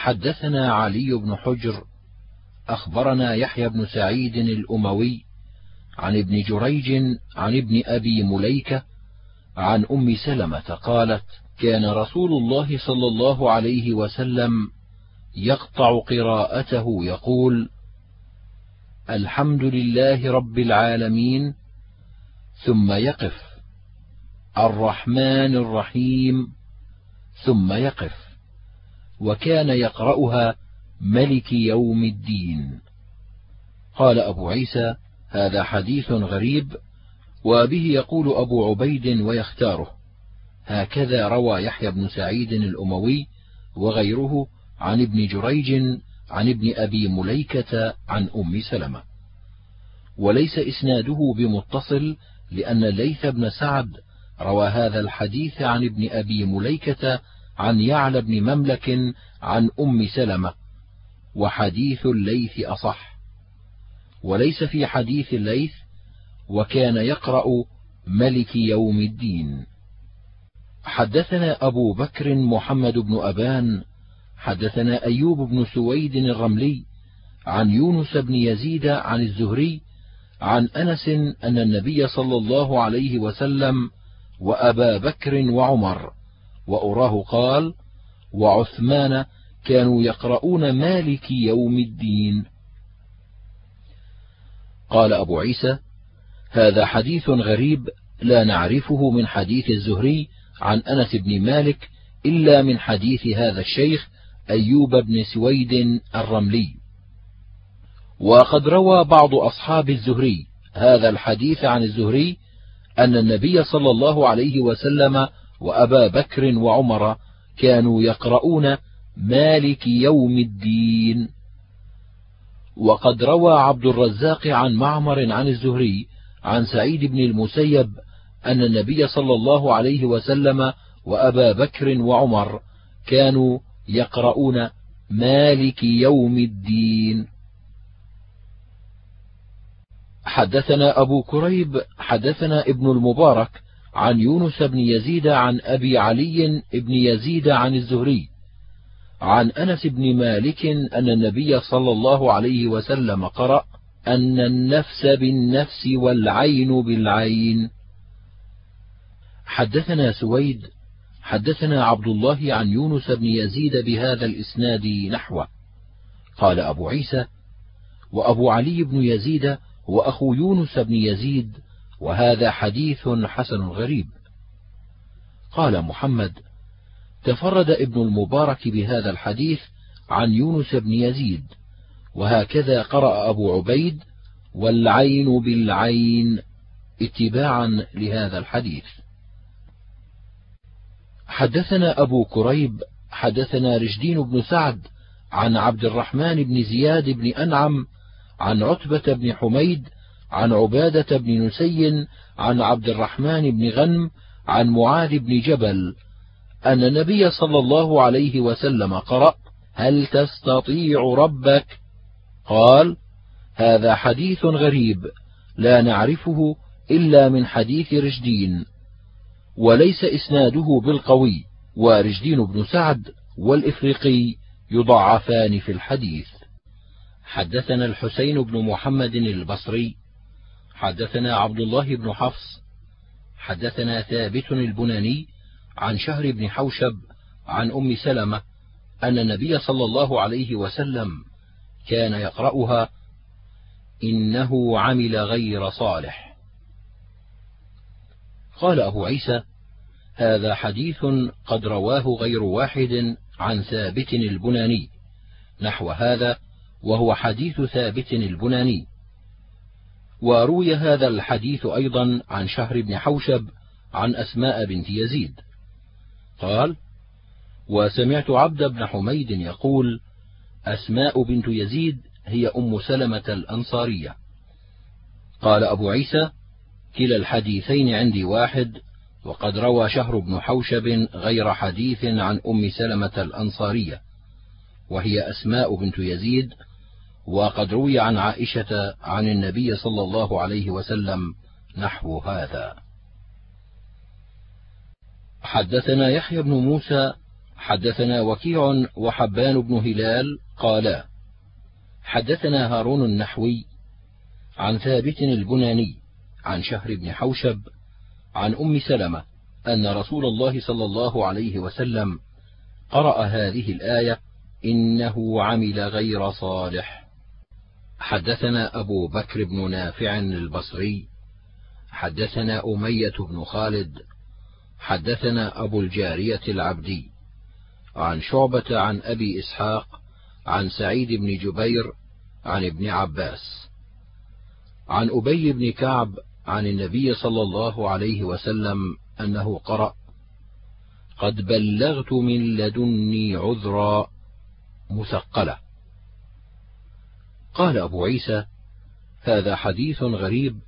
حدثنا علي بن حجر أخبرنا يحيى بن سعيد الأموي عن ابن جريج عن ابن أبي مليكة عن أم سلمة قالت كان رسول الله صلى الله عليه وسلم يقطع قراءته يقول الحمد لله رب العالمين ثم يقف الرحمن الرحيم ثم يقف. وكان يقرأها ملك يوم الدين. قال أبو عيسى هذا حديث غريب وبه يقول أبو عبيد ويختاره هكذا روى يحيى بن سعيد الأموي وغيره عن ابن جريج عن ابن أبي مليكة عن أم سلمة. وليس إسناده بمتصل لأن الليث بن سعد روى هذا الحديث عن ابن أبي مليكة عن يعلى بن مملك عن أم سلمة وحديث الليث أصح. وليس في حديث الليث وكان يقرأ ملك يوم الدين. حدثنا أبو بكر محمد بن أبان حدثنا أيوب بن سويد الرملي عن يونس بن يزيد عن الزهري عن أنس أن النبي صلى الله عليه وسلم وأبا بكر وعمر وأراه قال وعثمان كانوا يقرؤون مالك يوم الدين. قال أبو عيسى هذا حديث غريب لا نعرفه من حديث الزهري عن أنس بن مالك إلا من حديث هذا الشيخ أيوب بن سويد الرملي. وقد روى بعض أصحاب الزهري هذا الحديث عن الزهري أن النبي صلى الله عليه وسلم وأبا بكر وعمر كانوا يقرؤون مالك يوم الدين. وقد روى عبد الرزاق عن معمر عن الزهري عن سعيد بن المسيب أن النبي صلى الله عليه وسلم وأبا بكر وعمر كانوا يقرؤون مالك يوم الدين. حدثنا أبو كريب حدثنا ابن المبارك عن يونس بن يزيد عن أبي علي بن يزيد عن الزهري عن أنس بن مالك أن النبي صلى الله عليه وسلم قرأ أن النفس بالنفس والعين بالعين. حدثنا سويد حدثنا عبد الله عن يونس بن يزيد بهذا الإسناد نحوه. قال أبو عيسى وأبو علي بن يزيد هو اخو يونس بن يزيد وهذا حديث حسن غريب. قال محمد تفرد ابن المبارك بهذا الحديث عن يونس بن يزيد وهكذا قرأ أبو عبيد والعين بالعين اتباعا لهذا الحديث. حدثنا أبو كريب حدثنا رشدين بن سعد عن عبد الرحمن بن زياد بن أنعم عن عتبة بن حميد عن عبادة بن نسي عن عبد الرحمن بن غنم عن معاذ بن جبل أن النبي صلى الله عليه وسلم قرأ: هل تستطيع ربك؟ قال: هذا حديث غريب لا نعرفه إلا من حديث رشدين، وليس إسناده بالقوي، ورشدين بن سعد والإفريقي يضعفان في الحديث. حدثنا الحسين بن محمد البصري، حدثنا عبد الله بن حفص، حدثنا ثابت البناني عن شهر بن حوشب عن أم سلمة أن النبي صلى الله عليه وسلم كان يقرأها إنه عمل غير صالح. قال أبو عيسى هذا حديث قد رواه غير واحد عن ثابت البناني. نحو هذا وهو حديث ثابت البناني. وروي هذا الحديث أيضا عن شهر بن حوشب عن أسماء بنت يزيد. قال وسمعت عبد بن حميد يقول أسماء بنت يزيد هي أم سلمة الأنصارية. قال أبو عيسى كلا الحديثين عندي واحد وقد روى شهر بن حوشب غير حديث عن أم سلمة الأنصارية وهي أسماء بنت يزيد وقد روي عن عائشة عن النبي صلى الله عليه وسلم نحو هذا. حدثنا يحيى بن موسى حدثنا وكيع وحبان بن هلال قالا حدثنا هارون النحوي عن ثابت البناني عن شهر بن حوشب عن أم سلمة أن رسول الله صلى الله عليه وسلم قرأ هذه الآية إنه عمل غير صالح. حدثنا أبو بكر بن نافع البصري حدثنا أمية بن خالد حدثنا أبو الجارية العبدي عن شعبة عن أبي إسحاق عن سعيد بن جبير عن ابن عباس. عن أبي بن كعب عن النبي صلى الله عليه وسلم أنه قرأ قد بلغت من لدني عذرا مثقلة قال أبو عيسى هذا حديث غريب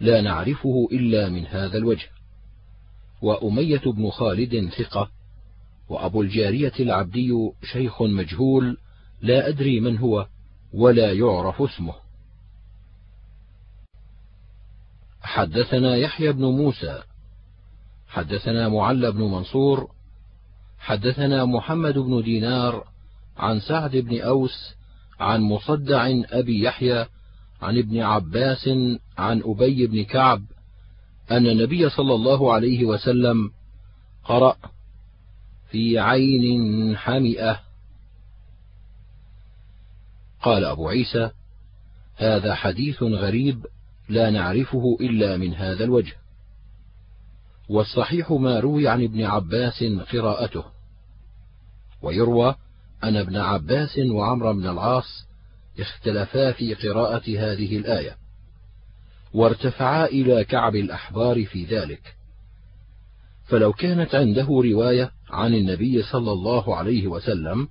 لا نعرفه إلا من هذا الوجه. وأمية بن خالد ثقة وأبو الجارية العبدي شيخ مجهول لا أدري من هو ولا يعرف اسمه. حدثنا يحيى بن موسى حدثنا معل بن منصور حدثنا محمد بن دينار عن سعد بن أوس عن مصدع أبي يحيى عن ابن عباس عن أبي بن كعب أن النبي صلى الله عليه وسلم قرأ في عين حمئة. قال أبو عيسى هذا حديث غريب لا نعرفه إلا من هذا الوجه. والصحيح ما روي عن ابن عباس قراءته. ويروى ان ابن عباس وعمر بن العاص اختلفا في قراءة هذه الآية وارتفعا إلى كعب الأحبار في ذلك. فلو كانت عنده رواية عن النبي صلى الله عليه وسلم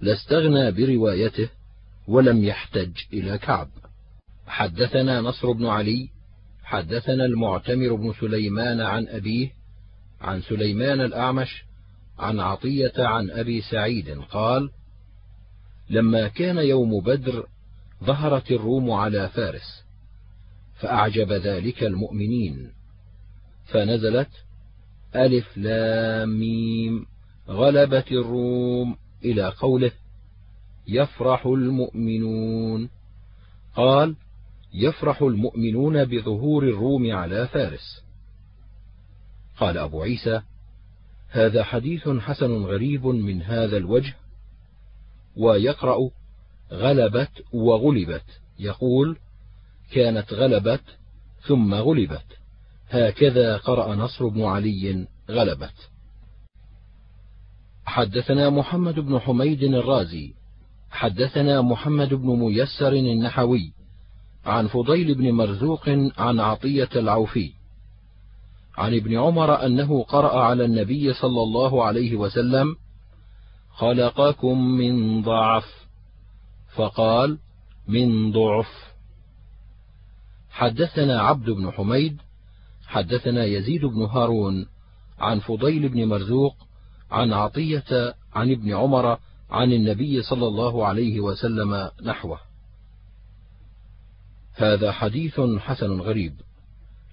لاستغنى بروايته ولم يحتج إلى كعب. حدثنا نصر بن علي حدثنا المعتمر بن سليمان عن أبيه عن سليمان الأعمش عن عطية عن أبي سعيد قال لما كان يوم بدر ظهرت الروم على فارس فأعجب ذلك المؤمنين فنزلت ألف لام ميم غلبت الروم إلى قوله يفرح المؤمنون قال يفرح المؤمنون بظهور الروم على فارس قال أبو عيسى هذا حديث حسن غريب من هذا الوجه ويقرأ غلبت وغلبت يقول كانت غلبت ثم غلبت هكذا قرأ نصر بن علي غلبت. حدثنا محمد بن حميد الرازي حدثنا محمد بن ميسر النحوي عن فضيل بن مرزوق عن عطية العوفي عن ابن عمر أنه قرأ على النبي صلى الله عليه وسلم خلقكم من ضعف فقال من ضعف حدثنا عبد بن حميد حدثنا يزيد بن هارون عن فضيل بن مرزوق عن عطية عن ابن عمر عن النبي صلى الله عليه وسلم نحوه. هذا حديث حسن غريب.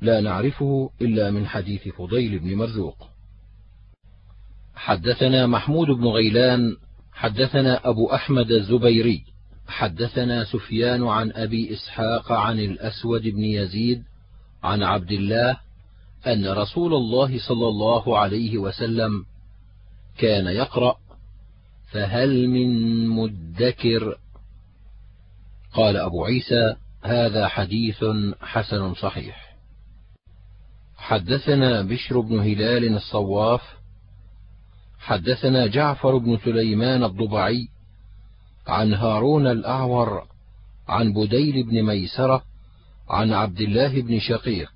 لا نعرفه إلا من حديث فضيل بن مرزوق. حدثنا محمود بن غيلان حدثنا أبو أحمد الزبيري حدثنا سفيان عن أبي إسحاق عن الأسود بن يزيد عن عبد الله أن رسول الله صلى الله عليه وسلم كان يقرأ فهل من مدكر؟ قال أبو عيسى هذا حديث حسن صحيح. حدثنا بشر بن هلال الصواف حدثنا جعفر بن سليمان الضبعي عن هارون الأعور عن بديل بن ميسرة عن عبد الله بن شقيق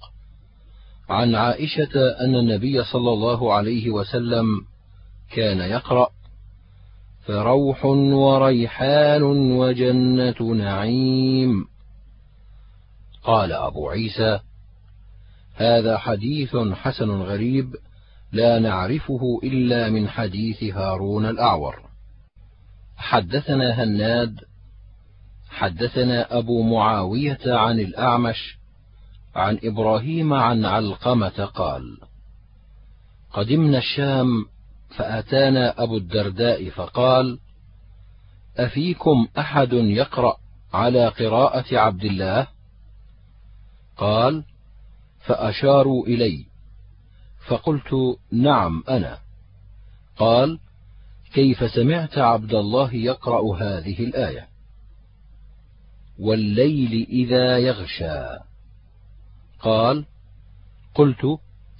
عن عائشة أن النبي صلى الله عليه وسلم كان يقرأ فروح وريحان وجنة نعيم قال أبو عيسى هذا حديث حسن غريب لا نعرفه إلا من حديث هارون الأعور. حدثنا هناد حدثنا أبو معاوية عن الأعمش عن إبراهيم عن علقمة قال قدمنا الشام فأتانا أبو الدرداء فقال أفيكم أحد يقرأ على قراءة عبد الله؟ قال فأشاروا إلي. فقلت نعم أنا. قال كيف سمعت عبد الله يقرأ هذه الآية؟ والليل إذا يغشى. قال قلت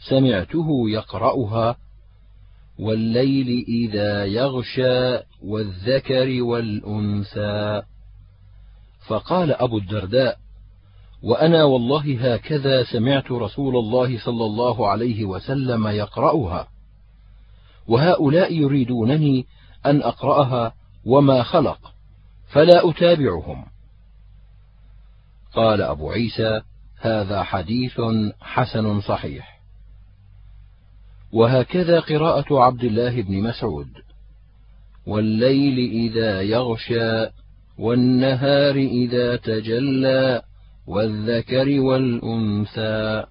سمعته يقرأها. والليل إذا يغشى والذكر والأنثى. فقال أبو الدرداء وأنا والله هكذا سمعت رسول الله صلى الله عليه وسلم يقرأها. وهؤلاء يريدونني أن أقرأها وما خلق فلا أتابعهم. قال أبو عيسى هذا حديث حسن صحيح. وهكذا قراءة عبد الله بن مسعود والليل إذا يغشى والنهار إذا تجلى والذكر والأنثى.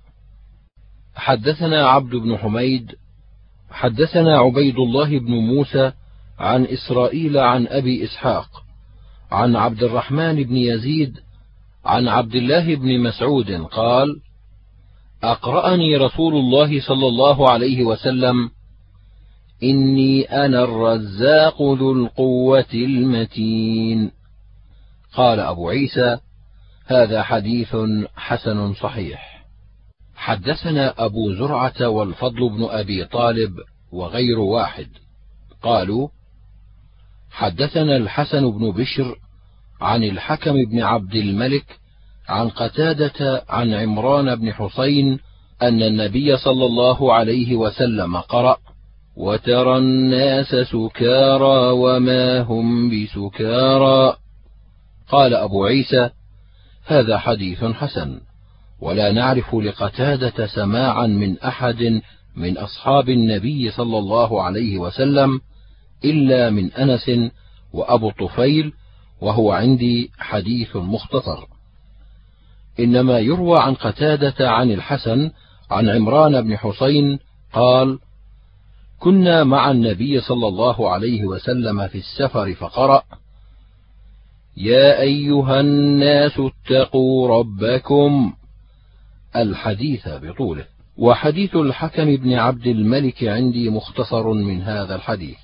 حدثنا عبد بن حميد حدثنا عبيد الله بن موسى عن إسرائيل عن أبي إسحاق عن عبد الرحمن بن يزيد عن عبد الله بن مسعود قال أقرأني رسول الله صلى الله عليه وسلم إني أنا الرزاق ذو القوة المتين. قال أبو عيسى هذا حديث حسن صحيح. حدثنا أبو زرعة والفضل بن أبي طالب وغير واحد. قالوا حدثنا الحسن بن بشر عن الحكم بن عبد الملك عن قتادة عن عمران بن حسين أن النبي صلى الله عليه وسلم قرأ وترى الناس سكارى وما هم بسكارى قال أبو عيسى هذا حديث حسن. ولا نعرف لقتادة سماعا من أحد من أصحاب النبي صلى الله عليه وسلم إلا من أنس وأبو الطفيل وهو عندي حديث مختصر. إنما يروى عن قتادة عن الحسن عن عمران بن حسين قال كنا مع النبي صلى الله عليه وسلم في السفر فقرأ يا أيها الناس اتقوا ربكم الحديث بطوله. وحديث الحكم بن عبد الملك عندي مختصر من هذا الحديث.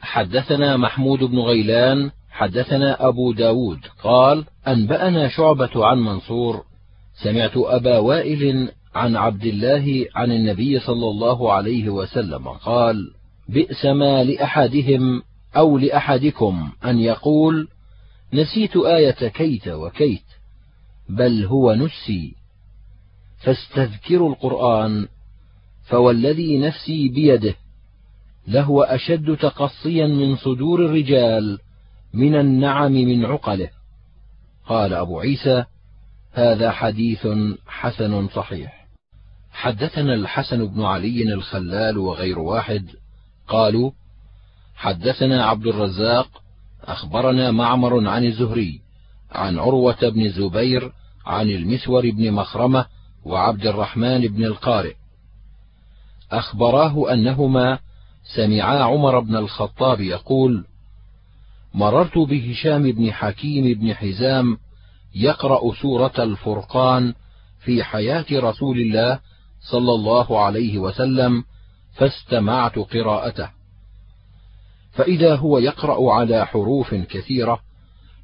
حدثنا محمود بن غيلان حدثنا أبو داود قال أنبأنا شعبة عن منصور سمعت أبا وائل عن عبد الله عن النبي صلى الله عليه وسلم قال بئس ما لأحدهم أو لأحدكم أن يقول نسيت آية كيت وكيت بل هو نسي. فاستذكروا القرآن فوالذي نفسي بيده لهو أشد تقصيا من صدور الرجال من النعم من عقله. قال أبو عيسى هذا حديث حسن صحيح. حدثنا الحسن بن علي الخلال وغير واحد قالوا حدثنا عبد الرزاق أخبرنا معمر عن الزهري عن عروة بن الزبير عن المسور بن مخرمة وعبد الرحمن بن القارئ. أخبراه أنهما سمعا عمر بن الخطاب يقول مررت بهشام بن حكيم بن حزام يقرأ سورة الفرقان في حياة رسول الله صلى الله عليه وسلم فاستمعت قراءته. فإذا هو يقرأ على حروف كثيرة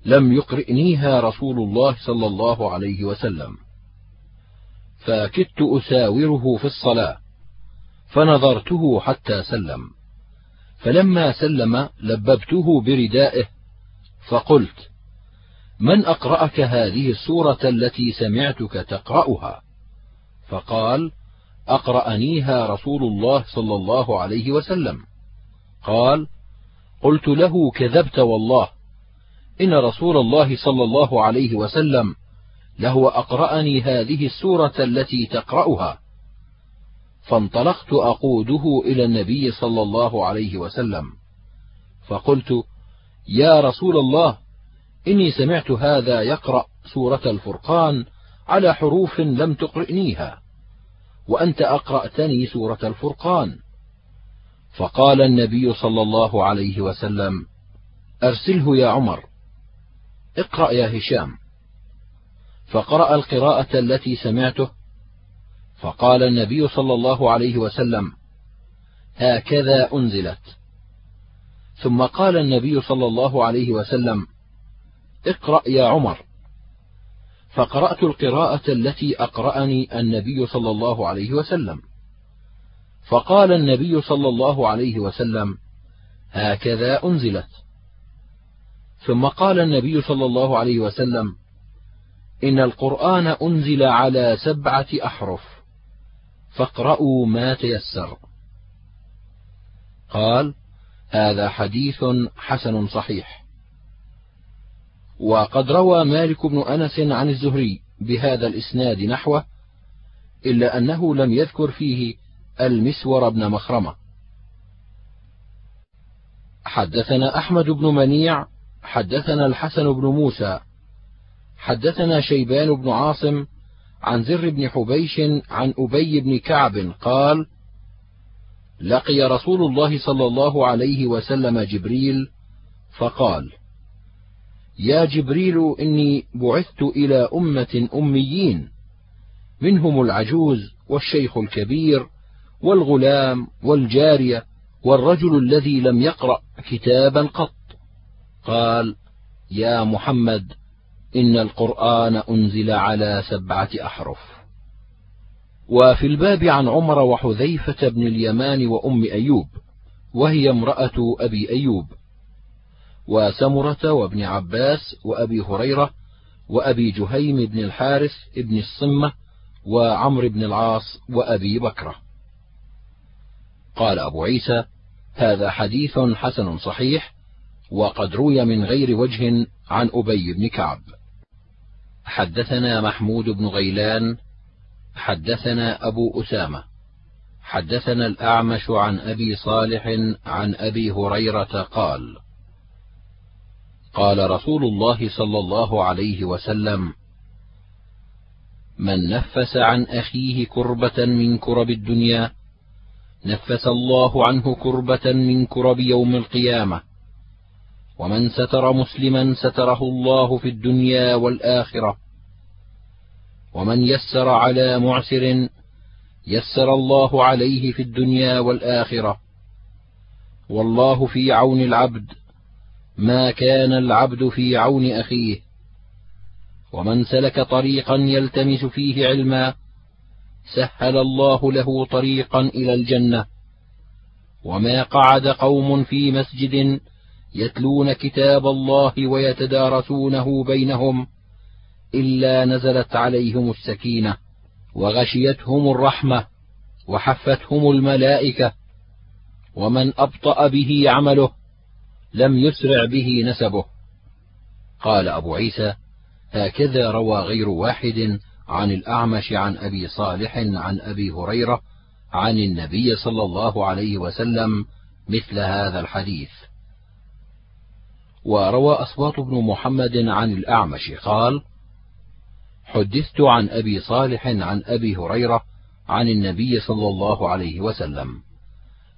لم يقرئنيها رسول الله صلى الله عليه وسلم. فكدت أساوره في الصلاة فنظرته حتى سلم. فلما سلم لببته بردائه فقلت من أقرأك هذه السورة التي سمعتك تقرأها؟ فقال أقرأنيها رسول الله صلى الله عليه وسلم. قال قلت له كذبت والله. إن رسول الله صلى الله عليه وسلم لهو أقرأني هذه السورة التي تقرأها. فانطلقت أقوده إلى النبي صلى الله عليه وسلم. فقلت يا رسول الله إني سمعت هذا يقرأ سورة الفرقان على حروف لم تقرئنيها وأنت أقرأتني سورة الفرقان. فقال النبي صلى الله عليه وسلم أرسله يا عمر اقرأ يا هشام. فقرأ القراءة التي سمعته فقال النبي صلى الله عليه وسلم هكذا أنزلت. ثم قال النبي صلى الله عليه وسلم اقرأ يا عمر. فقرأت القراءة التي أقرأني النبي صلى الله عليه وسلم. فقال النبي صلى الله عليه وسلم هكذا أنزلت. ثم قال النبي صلى الله عليه وسلم إن القرآن أنزل على سبعة أحرف فاقرأوا ما تيسر. قال هذا حديث حسن صحيح. وقد روى مالك بن أنس عن الزهري بهذا الإسناد نحوه إلا أنه لم يذكر فيه المسور بن مخرمة. حدثنا أحمد بن منيع حدثنا الحسن بن موسى حدثنا شيبان بن عاصم عن زر بن حبيش عن أبي بن كعب قال لقي رسول الله صلى الله عليه وسلم جبريل فقال يا جبريل إني بعثت إلى أمة أميين منهم العجوز والشيخ الكبير والغلام والجارية والرجل الذي لم يقرأ كتابا قط. قال يا محمد إن القرآن أنزل على سبعة أحرف. وفي الباب عن عمر وحذيفة بن اليمان وأم أيوب وهي امرأة أبي أيوب وسمرة وابن عباس وأبي هريرة وأبي جهيم بن الحارث بن الصمة وعمرو بن العاص وأبي بكرة. قال أبو عيسى هذا حديث حسن صحيح وقد روي من غير وجه عن أبي بن كعب. حدثنا محمود بن غيلان حدثنا أبو أسامة حدثنا الأعمش عن أبي صالح عن أبي هريرة قال قال رسول الله صلى الله عليه وسلم من نفس عن أخيه كربة من كرب الدنيا نفس الله عنه كربة من كرب يوم القيامة. ومن ستر مسلما ستره الله في الدنيا والآخرة. ومن يسر على معسر يسر الله عليه في الدنيا والآخرة. والله في عون العبد ما كان العبد في عون أخيه. ومن سلك طريقا يلتمس فيه علما سهل الله له طريقا إلى الجنة. وما قعد قوم في مسجد يتلون كتاب الله ويتدارسونه بينهم إلا نزلت عليهم السكينة وغشيتهم الرحمة وحفتهم الملائكة ومن أبطأ به عمله لم يسرع به نسبه. قال أبو عيسى هكذا روى غير واحد عن الأعمش عن أبي صالح عن أبي هريرة عن النبي صلى الله عليه وسلم مثل هذا الحديث. وروى أصوات بن محمد عن الأعمش قال حدثت عن أبي صالح عن أبي هريرة عن النبي صلى الله عليه وسلم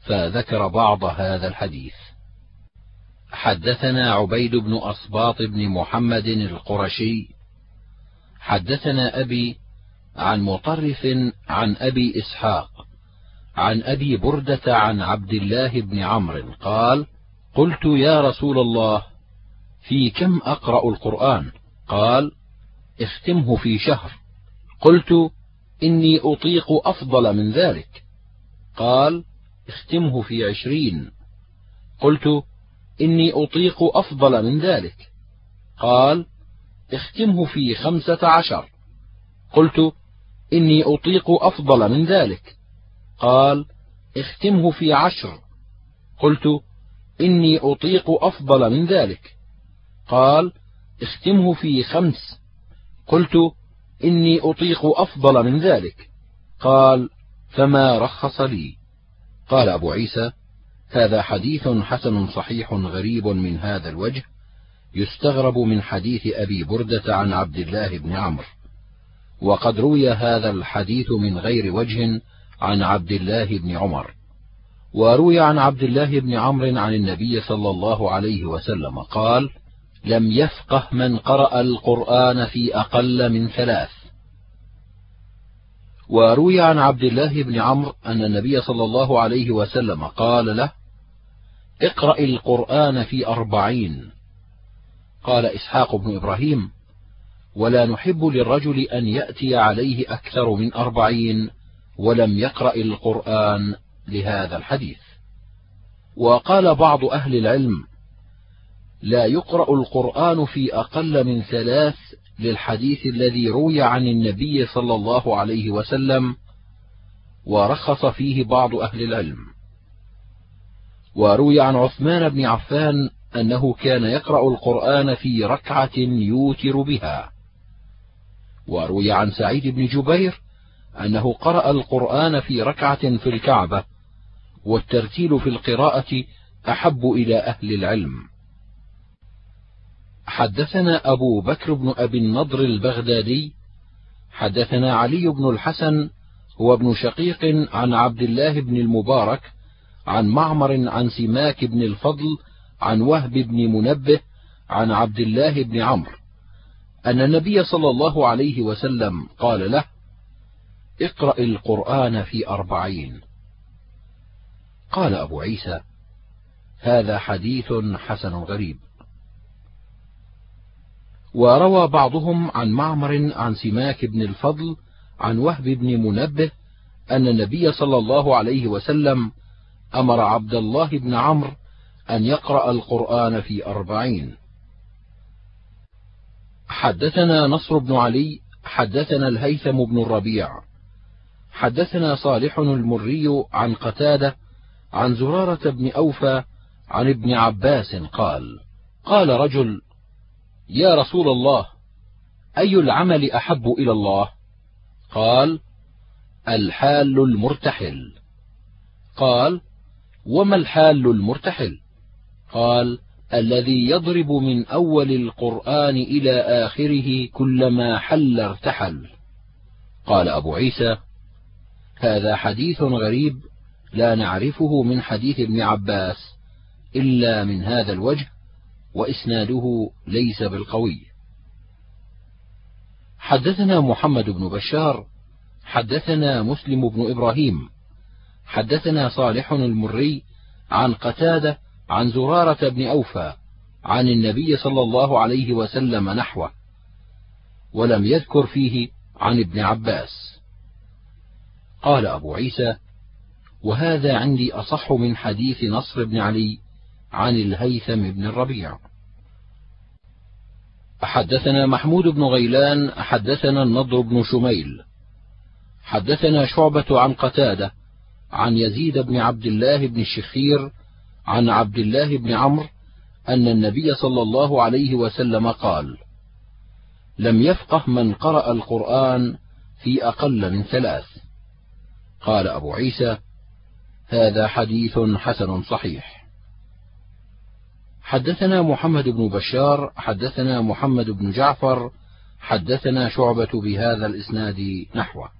فذكر بعض هذا الحديث. حدثنا عبيد بن أصباط بن محمد القرشي حدثنا أبي عن مطرف عن أبي إسحاق عن أبي بردة عن عبد الله بن عمرو قال قلت يا رسول الله في كم أقرأ القرآن؟ قال اختمه في شهر. قلت إني أطيق أفضل من ذلك. قال اختمه في عشرين. قلت إني أطيق أفضل من ذلك. قال اختمه في خمسة عشر. قلت إني أطيق أفضل من ذلك. قال اختمه في عشر. قلت إني أطيق أفضل من ذلك. قال اختمه في خمس. قلت إني أطيق أفضل من ذلك. قال فما رخص لي. قال أبو عيسى هذا حديث حسن صحيح غريب من هذا الوجه يستغرب من حديث أبي بردة عن عبد الله بن عمرو. وقد روي هذا الحديث من غير وجه عن عبد الله بن عمر. وروي عن عبد الله بن عمرو عن النبي صلى الله عليه وسلم قال لم يفقه من قرأ القرآن في أقل من ثلاث وروي عن عبد الله بن عمرو أن النبي صلى الله عليه وسلم قال له اقرأ القرآن في أربعين قال إسحاق بن إبراهيم ولا نحب للرجل أن يأتي عليه أكثر من أربعين ولم يقرأ القرآن لهذا الحديث. وقال بعض أهل العلم لا يقرأ القرآن في أقل من ثلاث للحديث الذي روي عن النبي صلى الله عليه وسلم ورخص فيه بعض أهل العلم. وروي عن عثمان بن عفان أنه كان يقرأ القرآن في ركعة يوتر بها. وروي عن سعيد بن جبير أنه قرأ القرآن في ركعة في الكعبة والترتيل في القراءة أحب إلى أهل العلم. حدثنا أبو بكر بن أبي النضر البغدادي حدثنا علي بن الحسن هو ابن شقيق عن عبد الله بن المبارك عن معمر عن سماك بن الفضل عن وهب بن منبه عن عبد الله بن عمرو أن النبي صلى الله عليه وسلم قال له اقرأ القرآن في أربعين. قال أبو عيسى هذا حديث حسن غريب. وروى بعضهم عن معمر عن سماك بن الفضل عن وهب بن منبه أن النبي صلى الله عليه وسلم أمر عبد الله بن عمرو أن يقرأ القرآن في أربعين. حدثنا نصر بن علي حدثنا الهيثم بن الربيع حدثنا صالح المري عن قتادة عن زرارة بن أوفى عن ابن عباس قال قال رجل يا رسول الله أي العمل أحب إلى الله؟ قال الحال المرتحل. قال وما الحال المرتحل؟ قال الذي يضرب من أول القرآن إلى آخره كلما حل ارتحل. قال أبو عيسى هذا حديث غريب لا نعرفه من حديث ابن عباس إلا من هذا الوجه وإسناده ليس بالقوي. حدثنا محمد بن بشار حدثنا مسلم بن إبراهيم حدثنا صالح المري عن قتادة عن زرارة بن أوفى عن النبي صلى الله عليه وسلم نحوه ولم يذكر فيه عن ابن عباس. قال أبو عيسى وهذا عندي أصح من حديث نصر بن علي عن الهيثم بن الربيع. حدثنا محمود بن غيلان حدثنا النضر بن شميل حدثنا شعبة عن قتادة عن يزيد بن عبد الله بن الشخير عن عبد الله بن عمرو أن النبي صلى الله عليه وسلم قال: لم يفقه من قرأ القرآن في أقل من ثلاث. قال أبو عيسى: هذا حديث حسن صحيح. حدثنا محمد بن بشار، حدثنا محمد بن جعفر، حدثنا شعبة بهذا الإسناد نحوه.